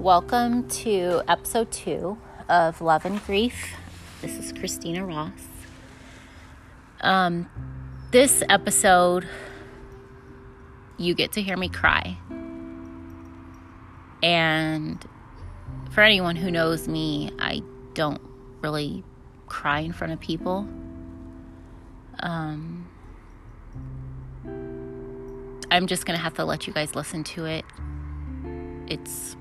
Welcome to episode two of Love and Grief. This is Christina Ross. Um, this episode, you get to hear me cry. And for anyone who knows me, I don't really cry in front of people. Um, I'm just going to have to let you guys listen to it. It's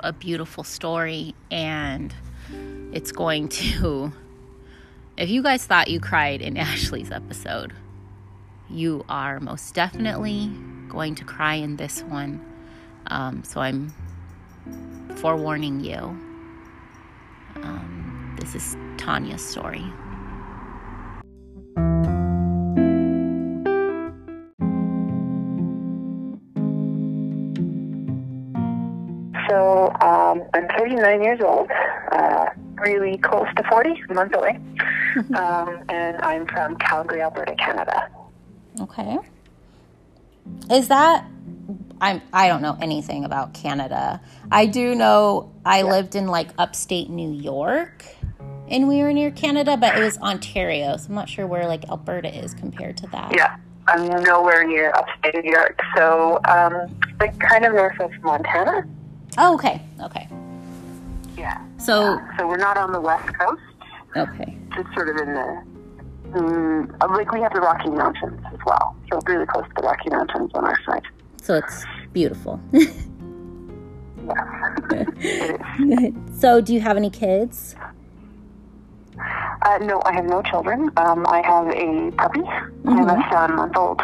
a beautiful story, and it's going to. If you guys thought you cried in Ashley's episode, you are most definitely going to cry in this one. Um, so I'm forewarning you. Um, this is Tanya's story. So um, I'm 39 years old, uh, really close to 40, a month away, um, and I'm from Calgary, Alberta, Canada. Okay. Is that I'm I don't know anything about Canada. I do know I lived in like upstate New York and we were near Canada, but it was Ontario. So I'm not sure where like Alberta is compared to that. Yeah, I'm nowhere near upstate New York, so um, like kind of north of Montana. Oh, okay. Okay. Yeah. So So we're not on the west coast, okay. just sort of in the. Mm, like we have the Rocky Mountains as well, so really close to the Rocky Mountains on our side. So it's beautiful. Yeah. it is. so do you have any kids? Uh, no, I have no children. Um, I have a puppy. I have a seven-month-old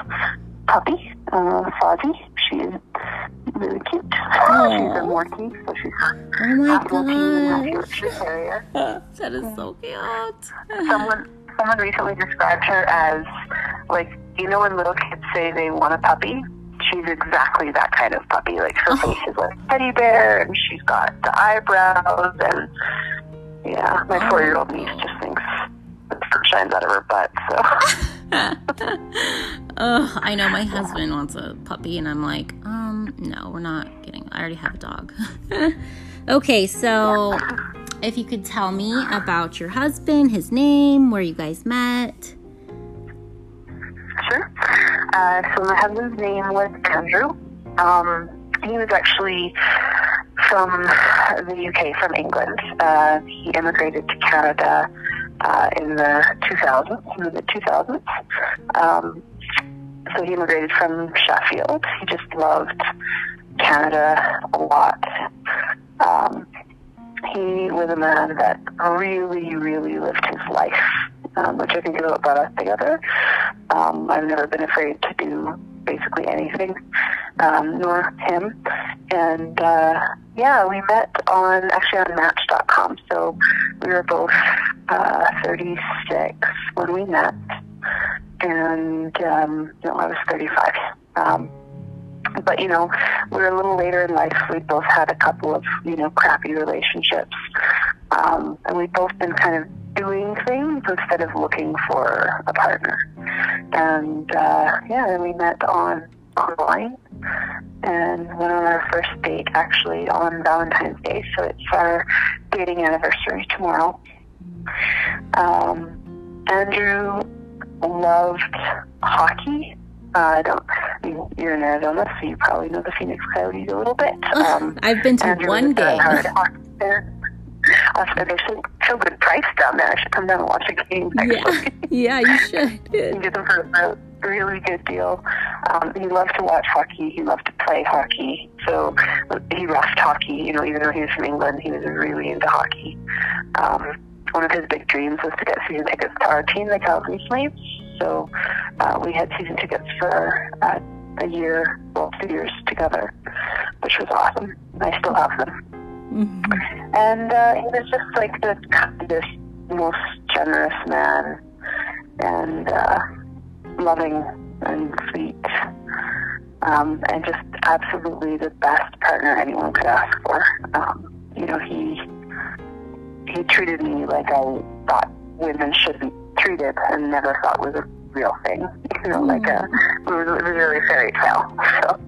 puppy, uh, Fozzie. She's really cute. She's a Morkie, so she's Oh my half Maltese and half god. Yorkshire Terrier. That is so cute. Someone, someone recently described her as like you know when little kids say they want a puppy. She's exactly that kind of puppy. Like her oh. face is like a teddy bear, and she's got the eyebrows, and yeah, my oh. four-year-old niece just thinks shines out of her butt. So. Oh, I know my husband wants a puppy, and I'm like, um, no, we're not getting. I already have a dog. okay, so if you could tell me about your husband, his name, where you guys met. Sure. Uh, so my husband's name was Andrew. Um, he was actually from the UK, from England. Uh, he immigrated to Canada uh, in the 2000s, in the 2000s. Um, so he immigrated from Sheffield. He just loved Canada a lot. Um, he was a man that really, really lived his life, um, which I think is what brought us together. Um, I've never been afraid to do basically anything, um, nor him. And uh, yeah, we met on actually on Match.com. So we were both uh, 36 when we met, and um, no, I was 35. Um, but you know, we were a little later in life. We both had a couple of you know crappy relationships, um, and we'd both been kind of doing things instead of looking for a partner. And uh, yeah, then we met on online and went on our first date actually on Valentine's Day. So it's our dating anniversary tomorrow. Um, Andrew loved hockey. Uh, I don't. you- You're in Arizona, so you probably know the Phoenix Coyotes a little bit. Um, I've been to Andrew one game. diehard hockey fan. Uh, so there's so, so good price down there. I should come down and watch a game. Yeah, Actually. yeah, you should. You get them for a really good deal. Um, he loved to watch hockey. He loved to play hockey. So he roughed hockey. You know, even though he was from England, he was really into hockey. Um, one of his big dreams was to get season tickets to our team, the Calgary Flames. So uh, we had season tickets for uh, a year, well, two years together, which was awesome. I still have them. Mhm. And uh, he was just like the kindest, most generous man, and uh, loving and sweet, um, and just absolutely the best partner anyone could ask for. Um, you know, he he treated me like I thought women should be treated, and never thought was a real thing. You know, like a it was, it was really fairy tale. So.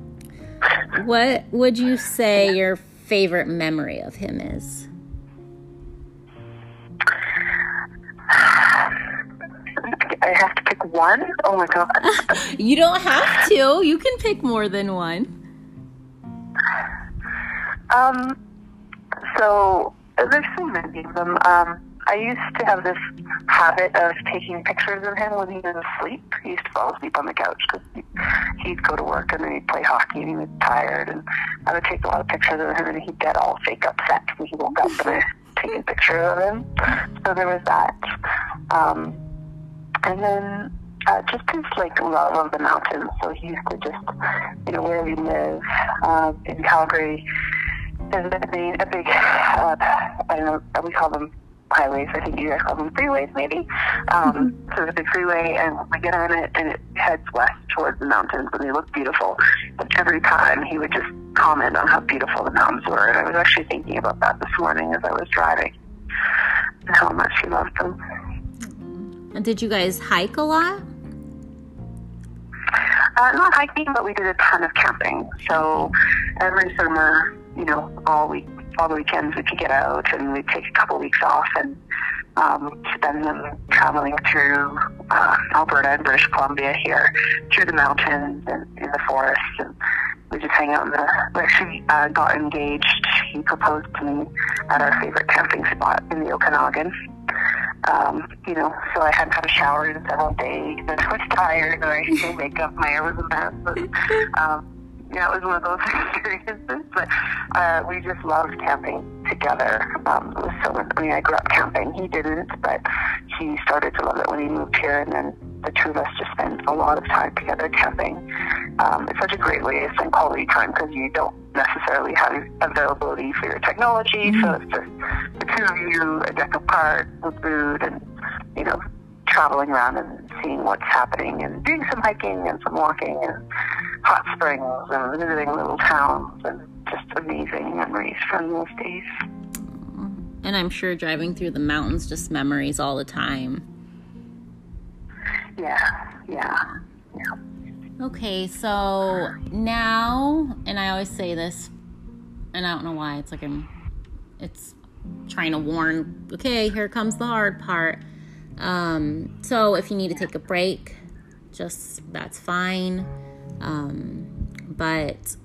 What would you say your favorite memory of him is. I have to pick one. Oh my god. you don't have to. You can pick more than one. Um. So there's so many of them. Um. I used to have this habit of taking pictures of him when he was asleep. He used to fall asleep on the couch because he'd go to work and then he'd play hockey and he was tired. And I would take a lot of pictures of him and he'd get all fake upset when he woke up and I take a picture of him. So there was that. Um, and then uh, just his like love of the mountains. So he used to just, you know, where we live uh, in Calgary. There's a big, a big uh, I don't know, we call them highways. I think you guys call them freeways, maybe. Um, mm-hmm. So there's a big freeway, and we get on it, and it heads west towards the mountains, and they look beautiful. But every time, he would just comment on how beautiful the mountains were, and I was actually thinking about that this morning as I was driving, and how much he loved them. Did you guys hike a lot? Uh, not hiking, but we did a ton of camping. So every summer, you know, all week all the weekends we could get out and we'd take a couple weeks off and um, spend them traveling through uh, Alberta and British Columbia here, through the mountains and in the forests. And we just hang out in the. We actually uh, got engaged. He proposed to me at our favorite camping spot in the Okanagan. Um, you know, so I hadn't had a shower in several days, and I was tired, and I didn't make up. My hair was a mess. But, um, yeah, it was one of those experiences. But uh, we just loved camping together. Um, it was so. I mean, I grew up camping. He didn't, but he started to love it when he moved here, and then the two of us just spent a lot of time together camping. Um, it's such a great way to spend quality time because you don't necessarily have availability for your technology. Mm-hmm. So it's just the two of you, a deck apart, with food, and you know, traveling around and seeing what's happening, and doing some hiking and some walking and hot springs and visiting little towns and just amazing memories from those days. And I'm sure driving through the mountains, just memories all the time. Yeah, yeah, yeah. Okay, so now, and I always say this, and I don't know why, it's like I'm, it's trying to warn, okay, here comes the hard part. Um, so if you need to take a break, just that's fine. Um, but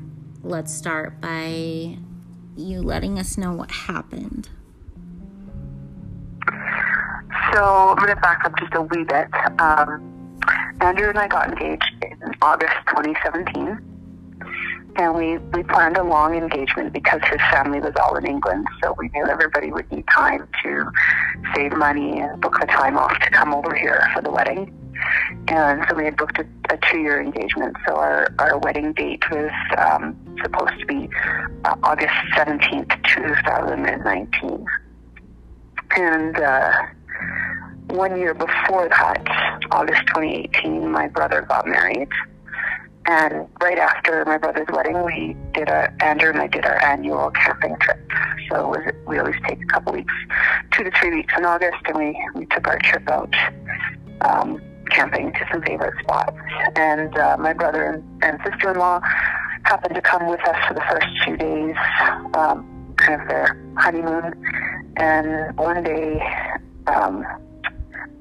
let's start by you letting us know what happened. So I'm going to back up just a wee bit. Um, Andrew and I got engaged August 2017. And we, we planned a long engagement because his family was all in England. So we knew everybody would need time to save money and book the time off to come over here for the wedding. And so we had booked a, a two-year engagement. So our, our wedding date was um, supposed to be uh, August 17th, 2019. And uh, one year before that, August 2018, my brother got married. And right after my brother's wedding, we did a Andrew and I did our annual camping trip. So was, we always take a couple weeks, two to three weeks in August, and we, we took our trip out um, camping to some favorite spots. And uh, my brother and, and sister-in-law happened to come with us for the first few days, um, kind of their honeymoon. And one day, um,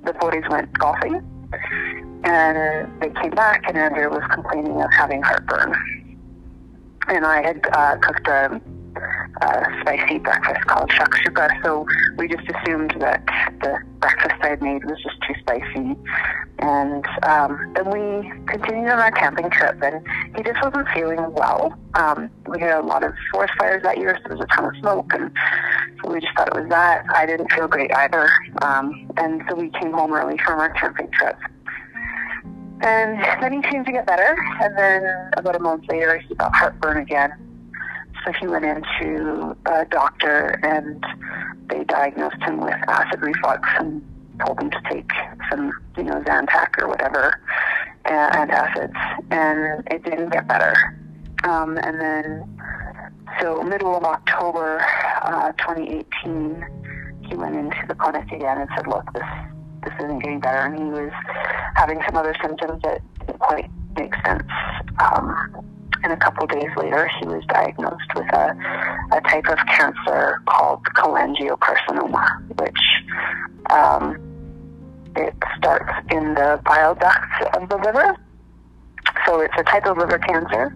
the boys went golfing, and they came back, and Andrew was complaining of having heartburn. And I had uh, cooked a uh, spicy breakfast called shakshuka. So we just assumed that the breakfast I had made was just too spicy. And um, then we continued on our camping trip, and he just wasn't feeling well. Um, we had a lot of forest fires that year, so there was a ton of smoke, and so we just thought it was that. I didn't feel great either. Um, and so we came home early from our camping trip. And then he seemed to get better, and then about a month later, he got heartburn again so he went into a doctor and they diagnosed him with acid reflux and told him to take some, you know, Zantac or whatever, antacids, and it didn't get better. Um, and then, so middle of October uh, 2018, he went into the clinic again and said, look, this, this isn't getting better. And he was having some other symptoms that didn't quite make sense. Um, and a couple days later, he was diagnosed with a, a type of cancer called cholangiocarcinoma, which um, it starts in the bile ducts of the liver. So it's a type of liver cancer,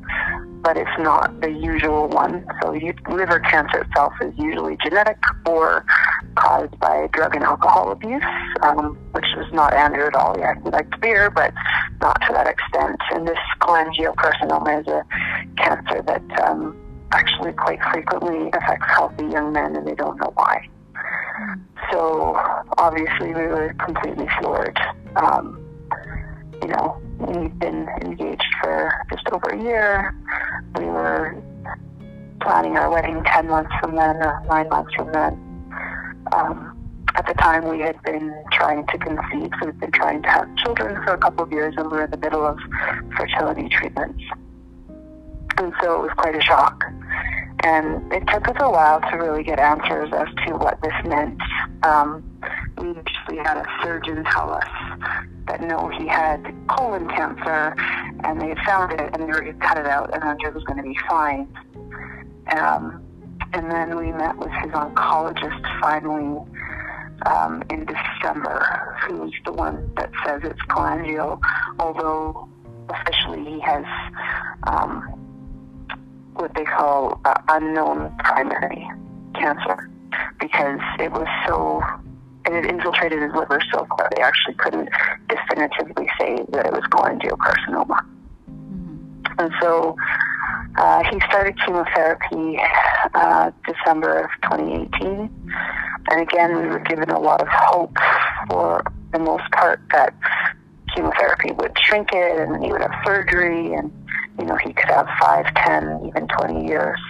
but it's not the usual one. So you, liver cancer itself is usually genetic or caused by drug and alcohol abuse, um, which is not Andrew at all. He actually liked beer, but not to that extent. And this cholangiocarcinoma is a cancer that um, actually quite frequently affects healthy young men, and they don't know why. So obviously, we were completely floored. Um, you know, we've been engaged for just over a year. We were planning our wedding 10 months from then, or nine months from then. Um, at the time, we had been trying to conceive, so we've been trying to have children for a couple of years, and we were in the middle of fertility treatments. And so it was quite a shock. And it took us a while to really get answers as to what this meant. Um, we actually had a surgeon tell us that no, he had colon cancer, and they had found it, and they were going to cut it out, and Andrew was going to be fine. Um, and then we met with his oncologist finally um, in December, who's the one that says it's cholangio, although officially he has um, what they call uh, unknown primary cancer because it was so it had infiltrated his liver so far they actually couldn't definitively say that it was cholangiocarcinoma. Mm-hmm. And so uh, he started chemotherapy uh, December of 2018. And again, we were given a lot of hope for the most part that chemotherapy would shrink it and he would have surgery and, you know, he could have five, ten, even 20 years.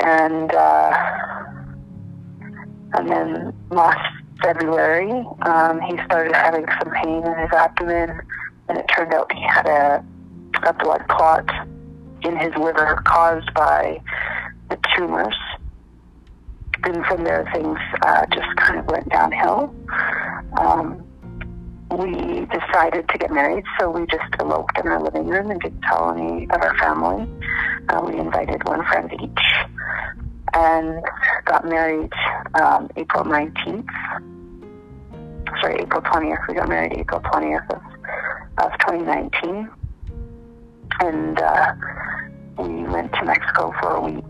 And, uh, and then last February, um, he started having some pain in his abdomen, and it turned out he had a, a blood clot in his liver caused by the tumors. And from there, things uh, just kind of went downhill. Um, we decided to get married, so we just eloped in our living room and didn't tell any of our family. Uh, we invited one friend each and got married um, April 19th. Sorry, April 20th. We got married April 20th of, of 2019. And uh, we went to Mexico for a week.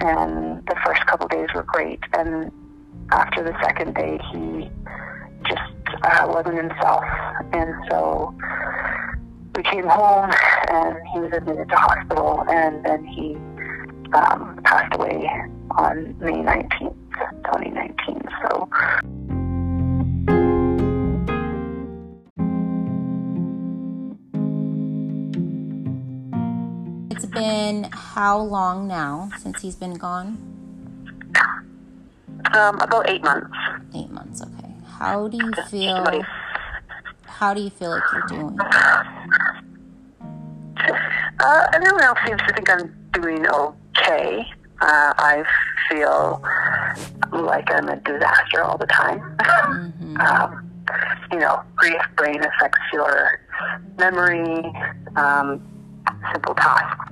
And the first couple days were great. And after the second day, he just uh, wasn't himself. And so we came home and he was admitted to hospital and then he um, passed away on May 19th, 2019. So. It's been how long now since he's been gone? Um, about eight months. Eight months, okay. How do you feel? How do you feel like you're doing? Uh, everyone else seems to think I'm doing okay. Uh, I feel like I'm a disaster all the time. Mm-hmm. um, you know, grief brain affects your memory. Um, simple tasks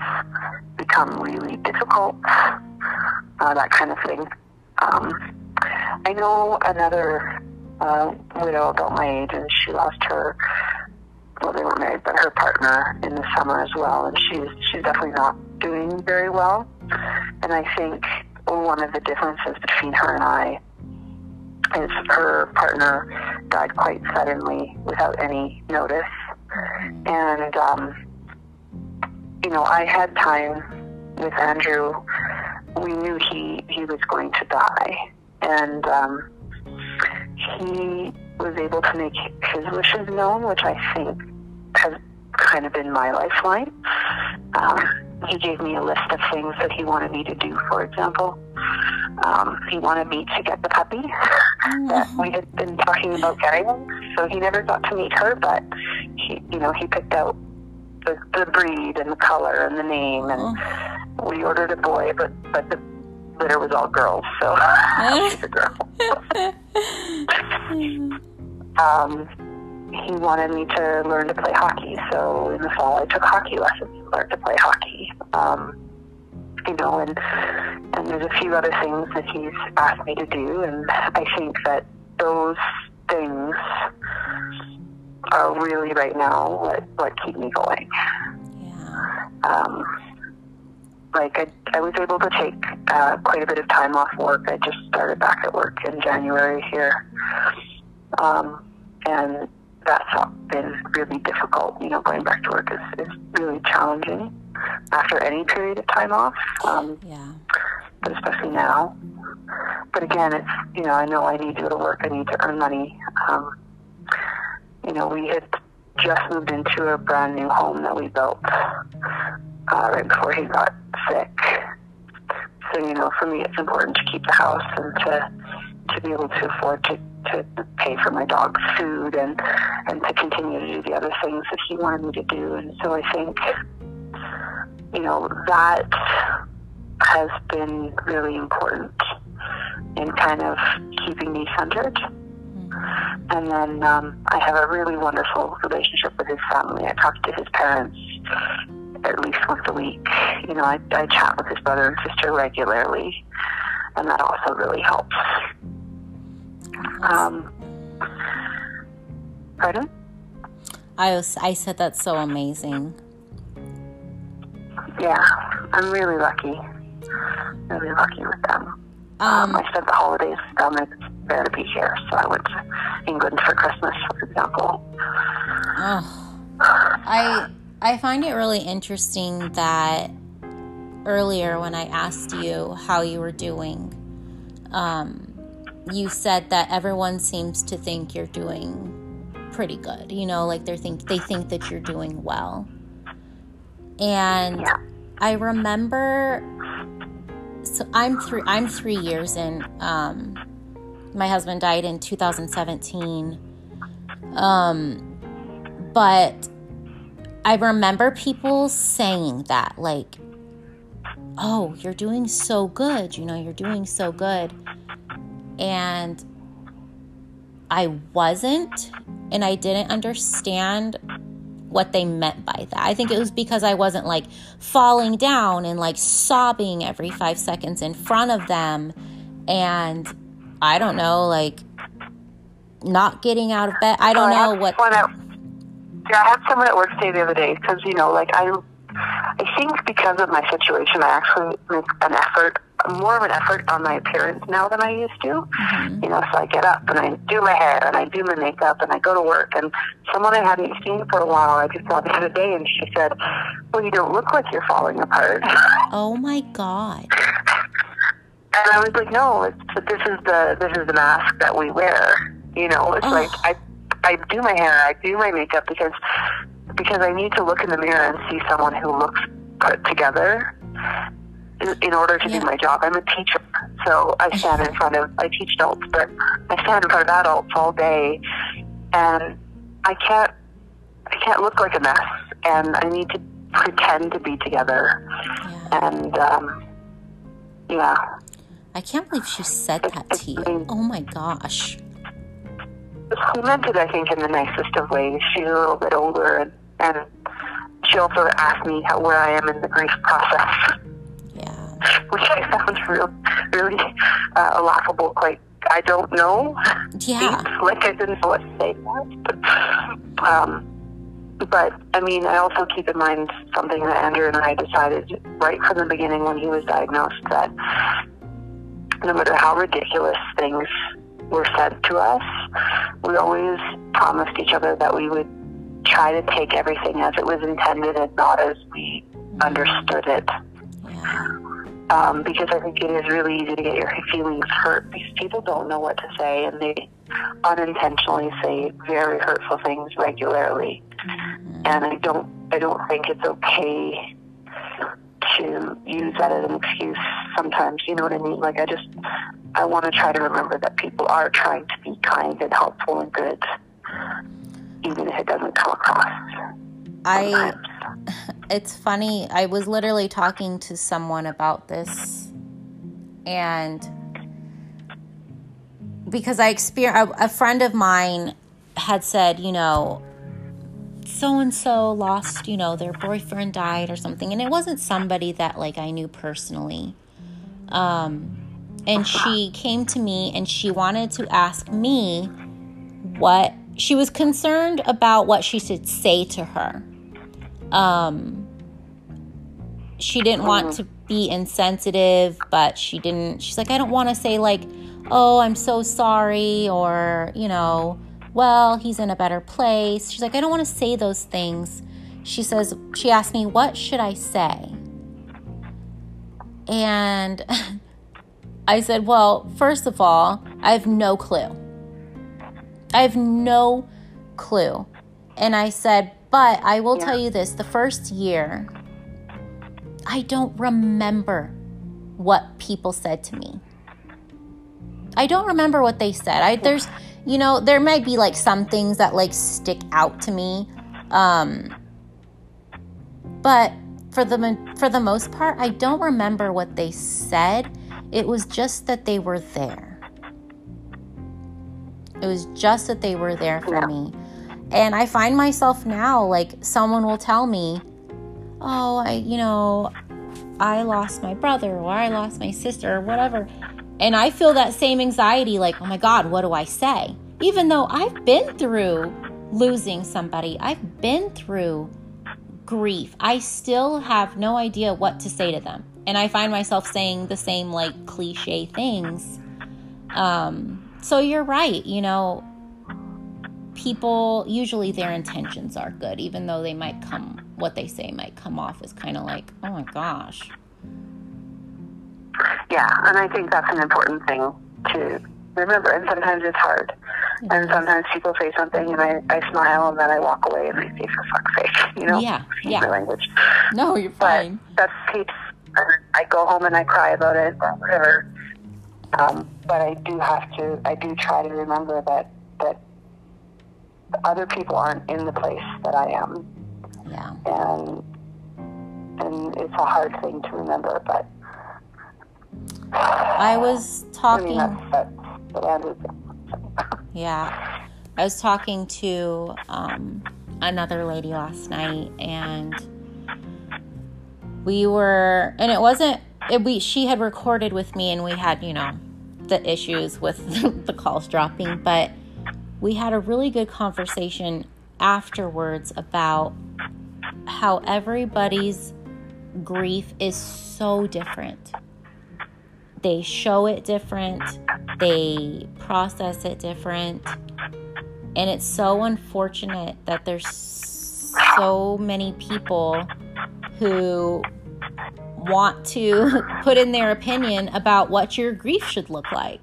become really difficult. Uh, that kind of thing. Um, I know another uh, widow about my age, and she lost her well, they were married, but her partner in the summer as well, and she's she's definitely not doing very well. And I think one of the differences between her and I is her partner died quite suddenly without any notice, and um, you know I had time with Andrew. We knew he he was going to die, and um, he was able to make his wishes known, which I think has kind of been my lifeline. Um, he gave me a list of things that he wanted me to do, for example. Um, he wanted me to get the puppy that we had been talking about getting. So he never got to meet her, but he, you know, he picked out the, the breed and the color and the name, and we ordered a boy, but but the litter was all girls, so she's a girl. um, he wanted me to learn to play hockey. So in the fall, I took hockey lessons, and learned to play hockey. Um, you know, and and there's a few other things that he's asked me to do, and I think that those things are really right now what what keep me going. Yeah. Um, like I, I was able to take uh, quite a bit of time off work. I just started back at work in January here, um, and that's been really difficult. You know, going back to work is, is really challenging after any period of time off. Um, Yeah. but especially now. But again, it's you know I know I need to go to work. I need to earn money. Um, you know, we had just moved into a brand new home that we built uh, right before he got sick. So you know, for me, it's important to keep the house and to to be able to afford to to pay for my dog's food and and to continue to do the other things that he wanted me to do. And so I think you know that has been really important in kind of keeping me centered. And then um, I have a really wonderful relationship with his family. I talk to his parents at least once a week. You know, I, I chat with his brother and sister regularly, and that also really helps. Um, pardon? I was I said that's so amazing. Yeah, I'm really lucky. Really lucky with them. Um, Um, I spent the holidays with them. It's rare to be here, so I went to England for Christmas, for example. Oh, I I find it really interesting that earlier when I asked you how you were doing, um, you said that everyone seems to think you're doing pretty good. You know, like they think they think that you're doing well. And Yeah. I remember. So I'm three. I'm three years in. Um, my husband died in 2017. Um, but I remember people saying that, like, "Oh, you're doing so good. You know, you're doing so good," and I wasn't, and I didn't understand what they meant by that. I think it was because I wasn't like falling down and like sobbing every five seconds in front of them. And I don't know, like not getting out of bed. I don't oh, So know had what. someone at- yeah, I had someone at work say the other day because you know, like I, I think because of my situation, I actually make an effort, more of an effort on my appearance now than I used to. Mm-hmm. You know, so I get up and I do my hair and I do my makeup and I go to work. And someone I hadn't seen for a while, I just saw the other day, and she said, "Well, you don't look like you're falling apart." Oh my God. And I was like, no, it's, but this is the this is the mask that we wear. You know, it's Oh. like I I do my hair, I do my makeup because because I need to look in the mirror and see someone who looks put together in, in order to Yeah. do my job. I'm a teacher, so I stand in front of I teach adults, but I stand in front of adults all day, and I can't I can't look like a mess, and I need to pretend to be together, Yeah. and um, yeah. I can't believe she said that to you. Oh my gosh. She meant it, I think, in the nicest of ways. She's a little bit older, and, and she also asked me how, where I am in the grief process, Yeah. which I found real, really uh, laughable. Quite, I don't know. Yeah. Deep, like I didn't know what to say. But, um, but I mean, I also keep in mind something that Andrew and I decided right from the beginning when he was diagnosed that no matter how ridiculous things were said to us, we always promised each other that we would try to take everything as it was intended and not as we understood it. Yeah. Um, because I think it is really easy to get your feelings hurt because people don't know what to say and they unintentionally say very hurtful things regularly. And I don't, I don't think it's okay to use that as an excuse sometimes. You know what I mean? Like I just, I want to try to remember that people are trying to be kind and helpful and good, even if it doesn't come across. I. It's funny. I was literally talking to someone about this, and because I experienced a, a friend of mine had said, you know, so and so lost, you know, their boyfriend died or something. And it wasn't somebody that like I knew personally. Um, and she came to me and she wanted to ask me what she was concerned about what she should say to her. Um, she didn't want to be insensitive, but she didn't. She's like, I don't want to say, like, oh, I'm so sorry, or, you know, well, he's in a better place. She's like, I don't want to say those things. She says, she asked me, what should I say? And I said, well, first of all, I have no clue. I have no clue. And I said, but I will yeah. tell you this the first year, I don't remember what people said to me. I don't remember what they said. I there's you know, there might be like some things that like stick out to me. Um but for the for the most part, I don't remember what they said. It was just that they were there. It was just that they were there for yeah. me. And I find myself now like someone will tell me, "Oh, I, you know, I lost my brother or I lost my sister or whatever." And I feel that same anxiety like, "Oh my god, what do I say?" Even though I've been through losing somebody, I've been through grief. I still have no idea what to say to them. And I find myself saying the same like cliche things. Um so you're right, you know, people usually their intentions are good even though they might come what they say might come off as kind of like oh my gosh yeah and i think that's an important thing to remember and sometimes it's hard and sometimes people say something and I, I smile and then I walk away and I say for fuck's sake, you know? Yeah. Yeah. My language. No, you're fine. But that's keeps I go home and I cry about it or whatever. Um, but I do have to I do try to remember that that other people aren't in the place that I am. Yeah. And and it's a hard thing to remember, but I was talking. I mean, that's, that's yeah. I was talking to um, another lady last night, and we were, and it wasn't, it, we, she had recorded with me, and we had, you know, the issues with the calls dropping, but we had a really good conversation afterwards about how everybody's grief is so different they show it different, they process it different. And it's so unfortunate that there's so many people who want to put in their opinion about what your grief should look like.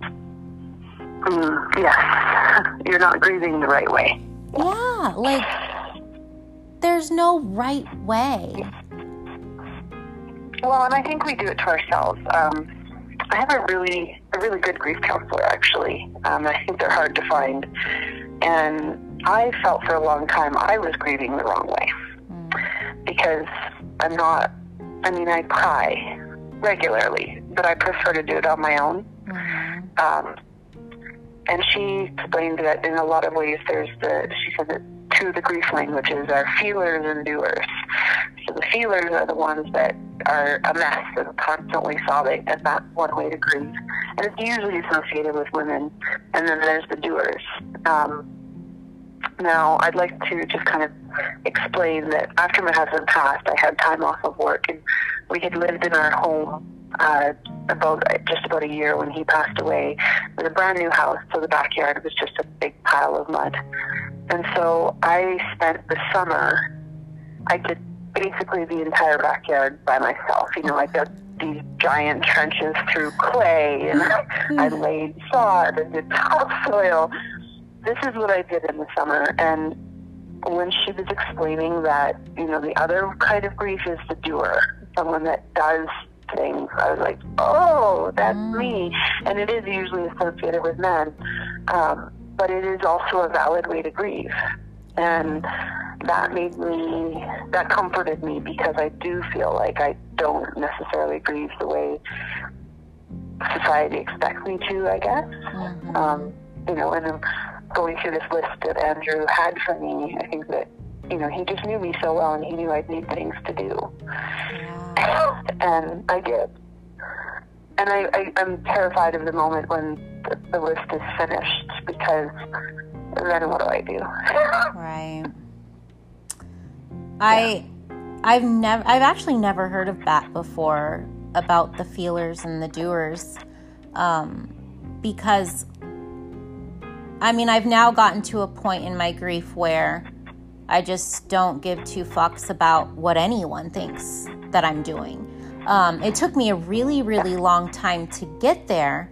Mm, yes, you're not grieving the right way. Yeah, like there's no right way. Well, and I think we do it to ourselves. Um, I have a really a really good grief counselor actually. Um, I think they're hard to find, and I felt for a long time I was grieving the wrong way mm. because I'm not. I mean, I cry regularly, but I prefer to do it on my own. Mm. Um, and she explained that in a lot of ways, there's the. She said that two of the grief languages are feelers and doers. So the feelers are the ones that are a mess and constantly sobbing, and that's one way to grieve. And it's usually associated with women. And then there's the doers. Um, now, I'd like to just kind of explain that after my husband passed, I had time off of work, and we had lived in our home uh, about just about a year when he passed away. It was a brand new house, so the backyard was just a big pile of mud. And so I spent the summer. I did basically the entire backyard by myself. You know, I dug these giant trenches through clay, and I laid sod and did topsoil. This is what I did in the summer, and when she was explaining that, you know, the other kind of grief is the doer, someone that does things. I was like, oh, that's mm. me. And it is usually associated with men. Um, but it is also a valid way to grieve. And that made me, that comforted me because I do feel like I don't necessarily grieve the way society expects me to, I guess. Mm-hmm. Um, you know, and going through this list that Andrew had for me, I think that you know he just knew me so well, and he knew I'd need things to do, Yeah. and I did. And I, I, I'm terrified of the moment when the, the list is finished because then what do I do? Right. I I've never I've actually never heard of that before about the feelers and the doers. Um, because I mean I've now gotten to a point in my grief where I just don't give two fucks about what anyone thinks that I'm doing. Um, it took me a really, really long time to get there.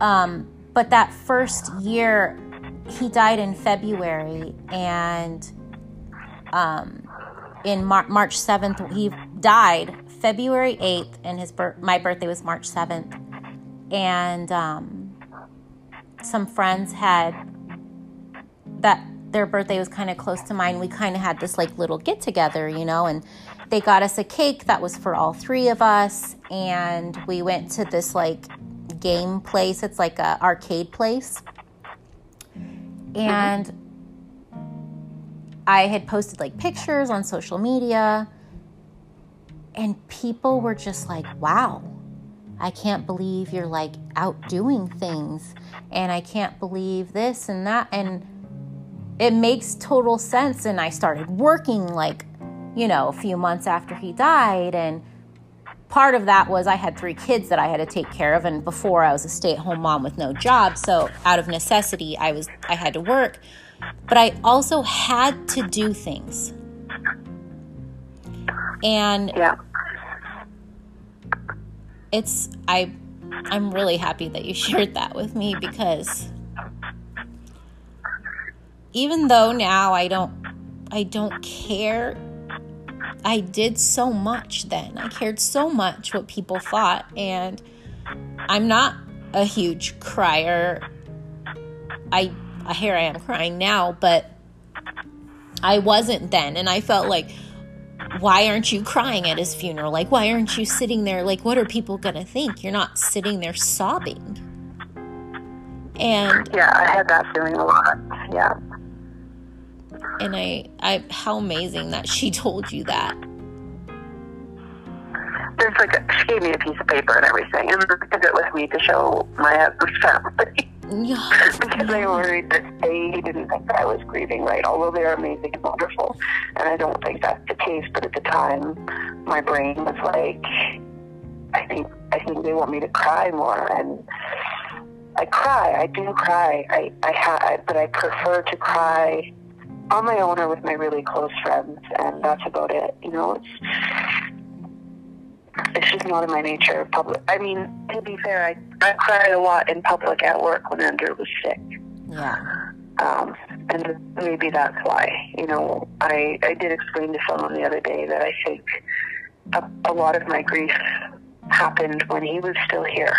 Um, but that first year, he died in February, and um, in Mar- March 7th, he died February 8th, and his bir- my birthday was March 7th. And um, some friends had that their birthday was kind of close to mine. We kind of had this like little get together, you know, and they got us a cake that was for all three of us. And we went to this like game place. It's like a arcade place. And I had posted like pictures on social media. And people were just like, wow, I can't believe you're like out doing things. And I can't believe this and that. And it makes total sense. And I started working like, you know, a few months after he died. And part of that was I had three kids that I had to take care of. And before I was a stay at home mom with no job. So out of necessity, I was, I had to work. But I also had to do things. And Yeah. It's I I'm really happy that you shared that with me because even though now I don't I don't care I did so much then. I cared so much what people thought and I'm not a huge crier. I here I am crying now, but I wasn't then and I felt like why aren't you crying at his funeral? Like, why aren't you sitting there? Like, what are people going to think? You're not sitting there sobbing. And, Yeah, I had that feeling a lot. Yeah. and I, I, how amazing that she told you that. There's like a, she gave me a piece of paper and everything, and took it with me to show my husband's family Yeah. because they worried that they didn't think that I was grieving right, although they are amazing and wonderful, and I don't think that's the case. But at the time, my brain was like, I think I think they want me to cry more, and I cry. I do cry. I I ha- but I prefer to cry on my own or with my really close friends, and that's about it. You know, it's it's just not in my nature. Public. I mean, to be fair, I I cried a lot in public at work when Andrew was sick. Yeah. Um, and maybe that's why. You know, I I did explain to someone the other day that I think a, a lot of my grief happened when he was still here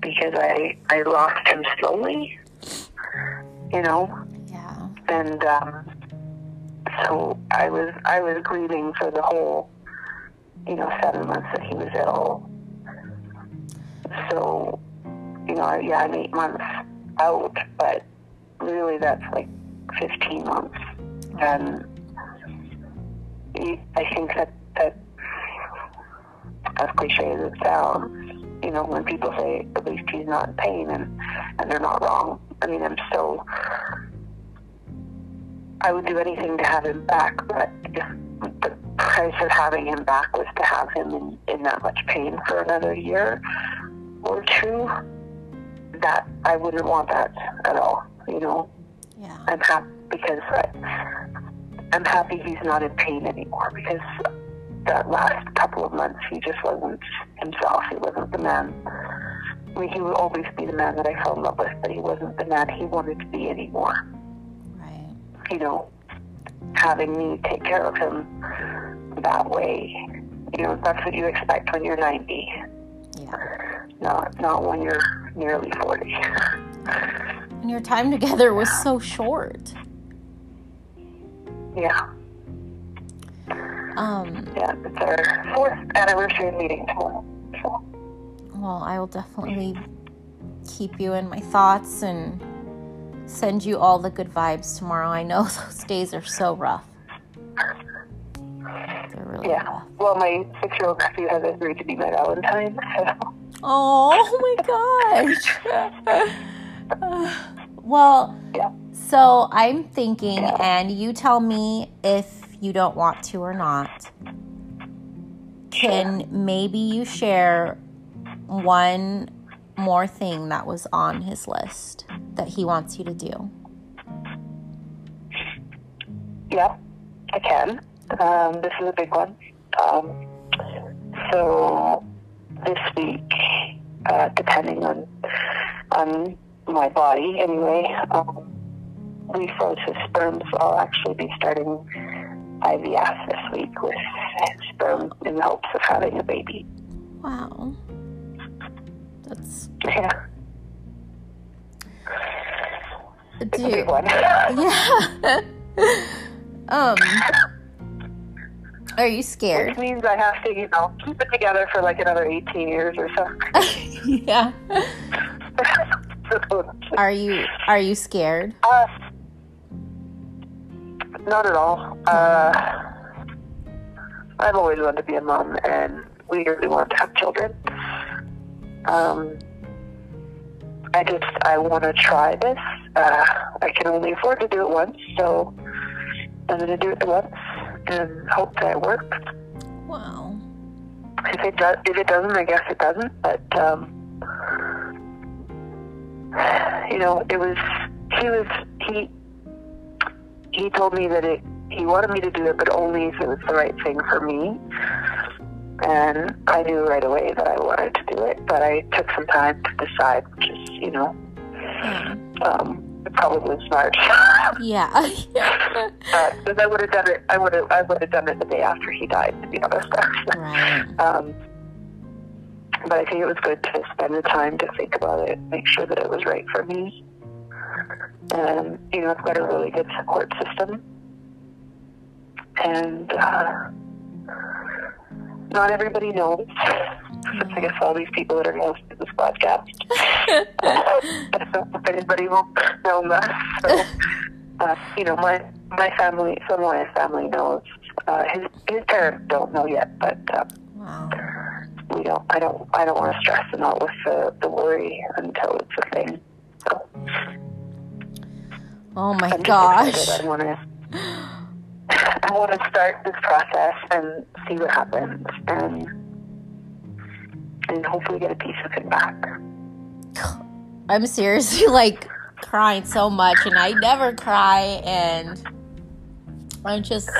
because I I lost him slowly. You know, Yeah. and um, so I was I was grieving for the whole, you know, seven months that he was ill. So, you know, yeah, I'm eight months out, but really that's like fifteen months, and I think that that as cliche as it sounds, you know, when people say at least he's not in pain, and and they're not wrong. I mean, I'm still I would do anything to have him back, but if the price of having him back was to have him in, in that much pain for another year or two, that I wouldn't want that at all. You know, Yeah. I'm happy because I, I'm happy he's not in pain anymore because that last couple of months he just wasn't himself. He wasn't the man. I mean, he will always be the man that I fell in love with, but he wasn't the man he wanted to be anymore Right. you know, having me take care of him that way. You know, that's what you expect when you're 90, Yeah. Not not when you're nearly 40. And your time together was so short. yeah, Um, yeah. It's our fourth anniversary meeting tomorrow. So, well, I will definitely keep you in my thoughts and send you all the good vibes tomorrow. I know those days are so rough. They're really Yeah. rough. Well, my six-year-old nephew has agreed to be my Valentine. So. Oh my gosh. well, Yeah. so I'm thinking, Yeah. and you tell me if you don't want to or not. Can maybe you share one more thing that was on his list that he wants you to do? Yeah, I can. Um, this is a big one. Um, so this week, uh, depending on on my body, anyway, um, his sperm, so I'll actually be starting IVF this week with sperm in the hopes of having a baby. Wow. That's Yeah, big one. Yeah. um Are you scared? Which means I have to, you know, keep it together for like another 18 years or so. yeah. Are you are you scared? Uh, not at all. Uh, I've always wanted to be a mom, and we really want to have children. Um, I just I want to try this. Uh, I can only afford to do it once, so I'm going to do it once and hope that it works. Wow. If it does, if it doesn't, I guess it doesn't. But um, you know, it was he was he he told me that it he wanted me to do it, but only if it was the right thing for me. And I knew right away that I wanted to do it, but I took some time to decide, which is, you know, Yeah. um, probably smart. Yeah. Because I would have done it, I would have, I would have done it the day after he died. To be honest, right. Um, but I think it was good to spend the time to think about it, make sure that it was right for me. And, you know, I've got a really good support system. And uh, not everybody knows. I guess all these people that are listening to this podcast. I don't know if anybody will know that. So, uh, you know, my my family, some of my family knows. Uh, his his parents don't know yet, but um, Wow. we don't. I don't. I don't want to stress them out with the, the worry until it's a thing. So Oh my I'm gosh. I want to. I want to start this process and see what happens, and and hopefully get a piece of it back. I'm seriously like crying so much and I never cry and I'm just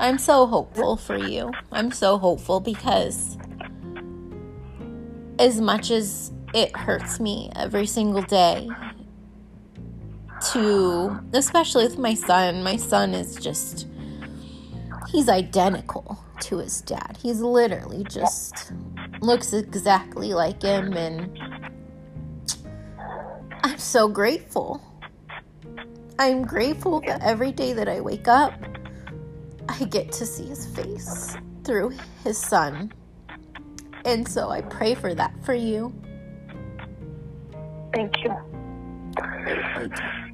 I'm so hopeful for you. I'm so hopeful because as much as it hurts me every single day to especially with my son, my son is just he's identical to his dad. He's literally just looks exactly like him and I'm so grateful. I'm grateful that every day that I wake up, I get to see his face through his son. And so I pray for that for you. Thank you. I do.